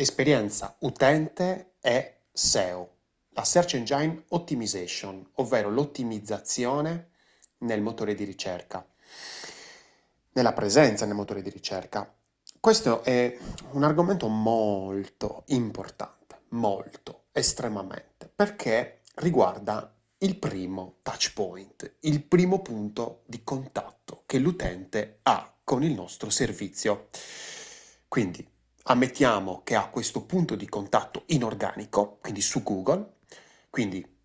esperienza utente e SEO, la Search Engine Optimization, ovvero l'ottimizzazione nel motore di ricerca, nella presenza nel motore di ricerca. Questo è un argomento molto importante, molto, estremamente, perché riguarda il primo touch point, il primo punto di contatto che l'utente ha con il nostro servizio. Quindi ammettiamo che ha questo punto di contatto inorganico, quindi su Google, quindi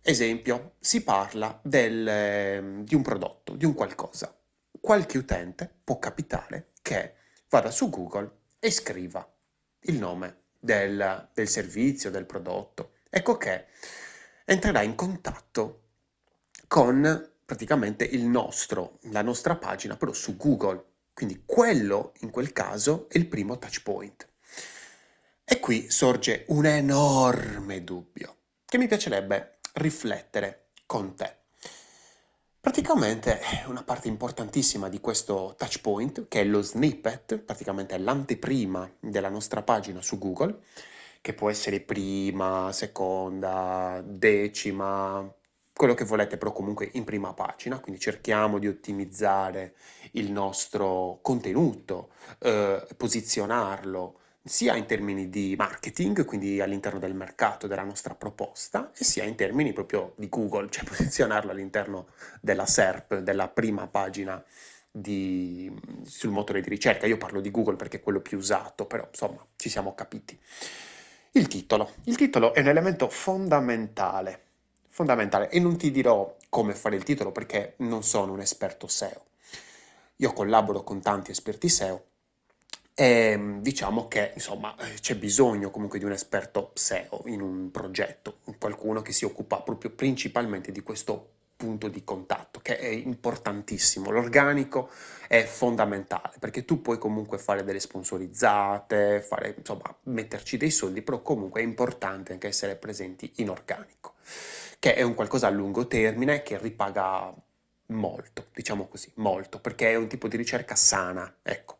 esempio, si parla del, ehm, di un prodotto, di un qualcosa. Qualche utente può capitare che vada su Google e scriva il nome del, del servizio, del prodotto. Ecco che entrerà in contatto con praticamente il nostro, la nostra pagina, però su Google. Quindi quello, in quel caso, è il primo touch point. E qui sorge un enorme dubbio che mi piacerebbe riflettere con te. Praticamente una parte importantissima di questo touch point, che è lo snippet, praticamente l'anteprima della nostra pagina su Google, che può essere prima, seconda, decima, quello che volete, però comunque in prima pagina, quindi cerchiamo di ottimizzare il nostro contenuto, eh, posizionarlo sia in termini di marketing, quindi all'interno del mercato della nostra proposta, e sia in termini proprio di Google, cioè posizionarlo all'interno della SERP, della prima pagina di, sul motore di ricerca. Io parlo di Google perché è quello più usato, però insomma ci siamo capiti. Il titolo. Il titolo è un elemento fondamentale, fondamentale e non ti dirò come fare il titolo perché non sono un esperto SEO. Io collaboro con tanti esperti SEO e diciamo che insomma c'è bisogno comunque di un esperto SEO in un progetto, qualcuno che si occupa proprio principalmente di questo punto di contatto, che è importantissimo. L'organico è fondamentale perché tu puoi comunque fare delle sponsorizzate, fare, insomma, metterci dei soldi, però comunque è importante anche essere presenti in organico, che è un qualcosa a lungo termine che ripaga molto, diciamo così, molto, perché è un tipo di ricerca sana, ecco.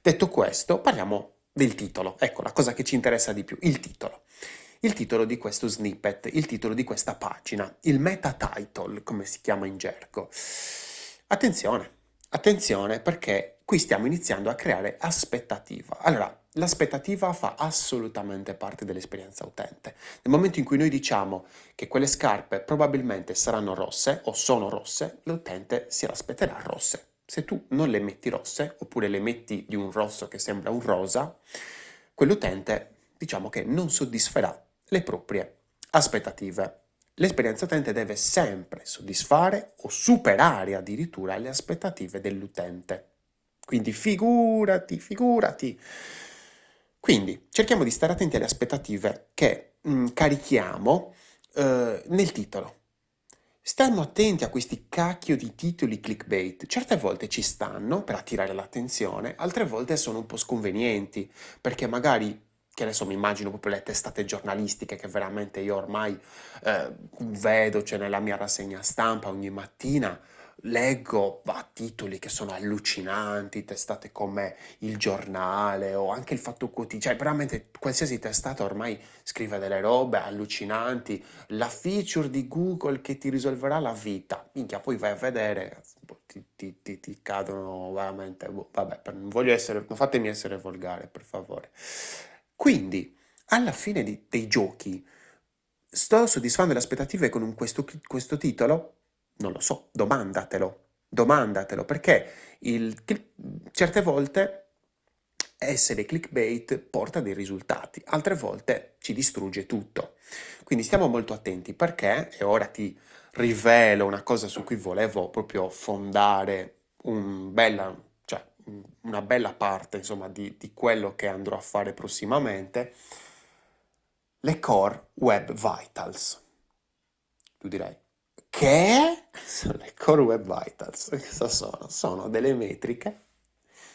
Detto questo, parliamo del titolo, ecco la cosa che ci interessa di più, il titolo il titolo di questo snippet, il titolo di questa pagina, il meta title, come si chiama in gergo. Attenzione, attenzione perché qui stiamo iniziando a creare aspettativa. Allora, l'aspettativa fa assolutamente parte dell'esperienza utente. Nel momento in cui noi diciamo che quelle scarpe probabilmente saranno rosse o sono rosse, l'utente si aspetterà rosse. Se tu non le metti rosse, oppure le metti di un rosso che sembra un rosa, quell'utente diciamo che non soddisferà le proprie aspettative. L'esperienza utente deve sempre soddisfare o superare addirittura le aspettative dell'utente. Quindi figurati, figurati. Quindi cerchiamo di stare attenti alle aspettative che mh, mm, carichiamo eh, nel titolo. Stiamo attenti a questi cacchio di titoli clickbait. Certe volte ci stanno per attirare l'attenzione, altre volte sono un po' sconvenienti, perché magari che adesso mi immagino proprio le testate giornalistiche che veramente io ormai eh, vedo, cioè nella mia rassegna stampa ogni mattina leggo va, titoli che sono allucinanti, testate come Il Giornale o anche Il Fatto Quotidiano, cioè veramente qualsiasi testata ormai scrive delle robe allucinanti, la feature di Google che ti risolverà la vita, minchia, poi vai a vedere, ti, ti, ti, ti cadono veramente, boh, vabbè, non voglio essere, non fatemi essere volgare, per favore. Quindi, alla fine di- dei giochi, sto soddisfando le aspettative con un- questo, questo titolo? Non lo so, domandatelo, domandatelo, perché il certe volte essere clickbait porta dei risultati, altre volte ci distrugge tutto. Quindi stiamo molto attenti perché, e ora ti rivelo una cosa su cui volevo proprio fondare un bella una bella parte insomma, di, di quello che andrò a fare prossimamente, le Core Web Vitals. Tu direi, che sono le Core Web Vitals? Cosa sono? Sono delle metriche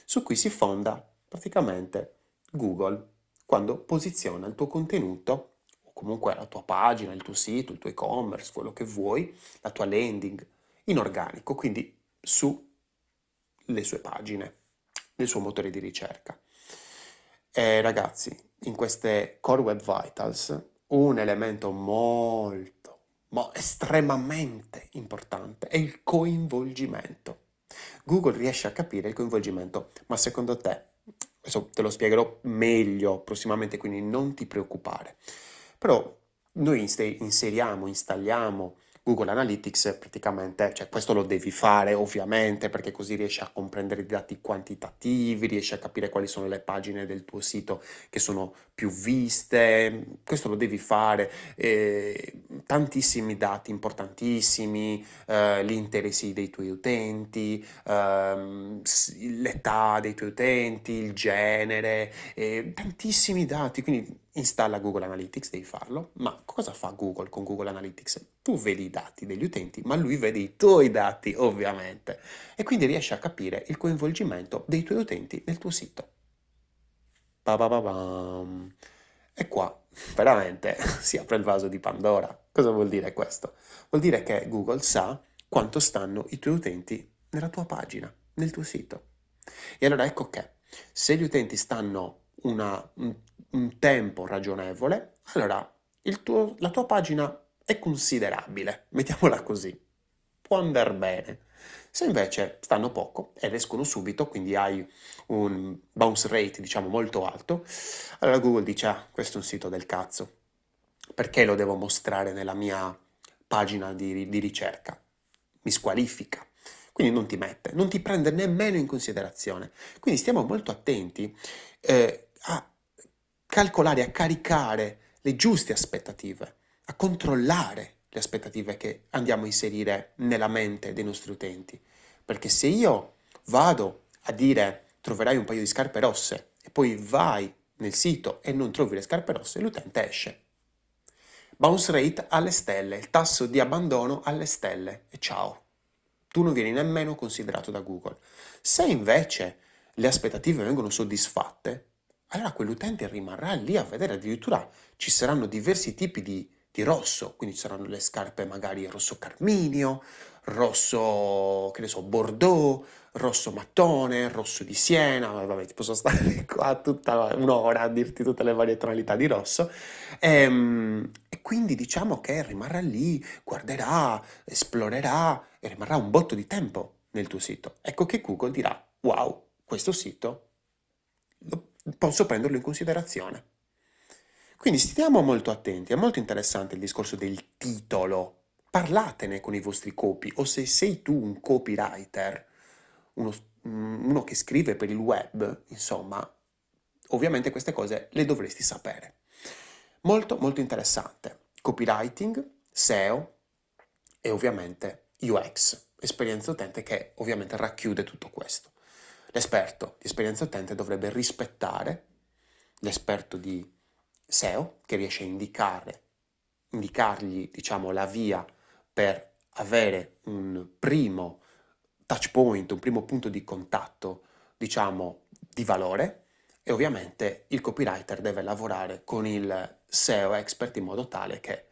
su cui si fonda praticamente Google quando posiziona il tuo contenuto o comunque la tua pagina, il tuo sito, il tuo e-commerce, quello che vuoi, la tua landing in organico, quindi sulle sue pagine nel suo motore di ricerca. E ragazzi, in queste Core Web Vitals un elemento molto, ma estremamente importante è il coinvolgimento. Google riesce a capire il coinvolgimento, ma secondo te, adesso te lo spiegherò meglio prossimamente, quindi non ti preoccupare, però noi inseriamo, installiamo Google Analytics praticamente, cioè questo lo devi fare ovviamente perché così riesci a comprendere i dati quantitativi, riesci a capire quali sono le pagine del tuo sito che sono più viste, questo lo devi fare, eh, tantissimi dati importantissimi, eh, gli interessi dei tuoi utenti, ehm, l'età dei tuoi utenti, il genere, eh, tantissimi dati, quindi installa Google Analytics, devi farlo, ma cosa fa Google con Google Analytics? Tu vedi i dati degli utenti, ma lui vede i tuoi dati, ovviamente, e quindi riesce a capire il coinvolgimento dei tuoi utenti nel tuo sito. Pa-pa-pa-pam. E qua veramente si apre il vaso di Pandora. Cosa vuol dire questo? Vuol dire che Google sa quanto stanno i tuoi utenti nella tua pagina, nel tuo sito. E allora ecco che se gli utenti stanno una, un, un, tempo ragionevole, allora tuo, la tua pagina è considerabile, mettiamola così, può andare bene. Se invece stanno poco ed escono subito, quindi hai un bounce rate diciamo molto alto, allora Google dice ah, questo è un sito del cazzo, perché lo devo mostrare nella mia pagina di, di ricerca? Mi squalifica. Quindi non ti mette, non ti prende nemmeno in considerazione. Quindi stiamo molto attenti eh, a calcolare, a caricare le giuste aspettative, a controllare le aspettative che andiamo a inserire nella mente dei nostri utenti. Perché se io vado a dire troverai un paio di scarpe rosse e poi vai nel sito e non trovi le scarpe rosse, l'utente esce. Bounce rate alle stelle, il tasso di abbandono alle stelle e ciao. Tu non vieni nemmeno considerato da Google. Se invece le aspettative vengono soddisfatte, allora quell'utente rimarrà lì a vedere, addirittura ci saranno diversi tipi di, di rosso, quindi ci saranno le scarpe magari rosso carminio, rosso, che ne so, bordeaux, rosso mattone, rosso di siena, vabbè, ti posso stare qua tutta un'ora a dirti tutte le varie tonalità di rosso, e, ehm, e quindi diciamo che rimarrà lì, guarderà, esplorerà e rimarrà un botto di tempo nel tuo sito. Ecco che Google dirà, wow, questo sito posso prenderlo in considerazione. Quindi stiamo molto attenti, è molto interessante il discorso del titolo. Parlatene con i vostri copy o se sei tu un copywriter, uno, uno che scrive per il web, insomma, ovviamente queste cose le dovresti sapere. Molto molto interessante. Copywriting, SEO e ovviamente UX, esperienza utente che ovviamente racchiude tutto questo. L'esperto di esperienza utente dovrebbe rispettare l'esperto di SEO che riesce a indicare, indicargli diciamo, la via per avere un primo touch point, un primo punto di contatto diciamo, di valore e ovviamente il copywriter deve lavorare con il SEO expert in modo tale che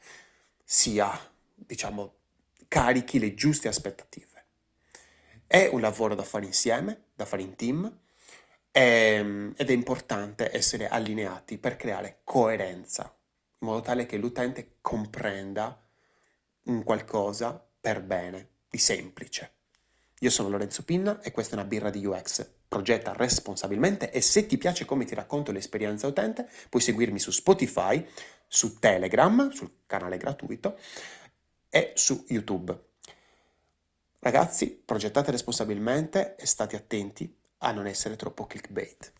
sia, diciamo, carichi le giuste aspettative. È un lavoro da fare insieme, da fare in team, ehm, ed è importante essere allineati per creare coerenza, in modo tale che l'utente comprenda un qualcosa per bene, di semplice. Io sono Lorenzo Pinna e questa è una birra di UX. Progetta responsabilmente e se ti piace come ti racconto l'esperienza utente, puoi seguirmi su Spotify, su Telegram, sul canale gratuito e su YouTube. Ragazzi, progettate responsabilmente e state attenti a non essere troppo clickbait.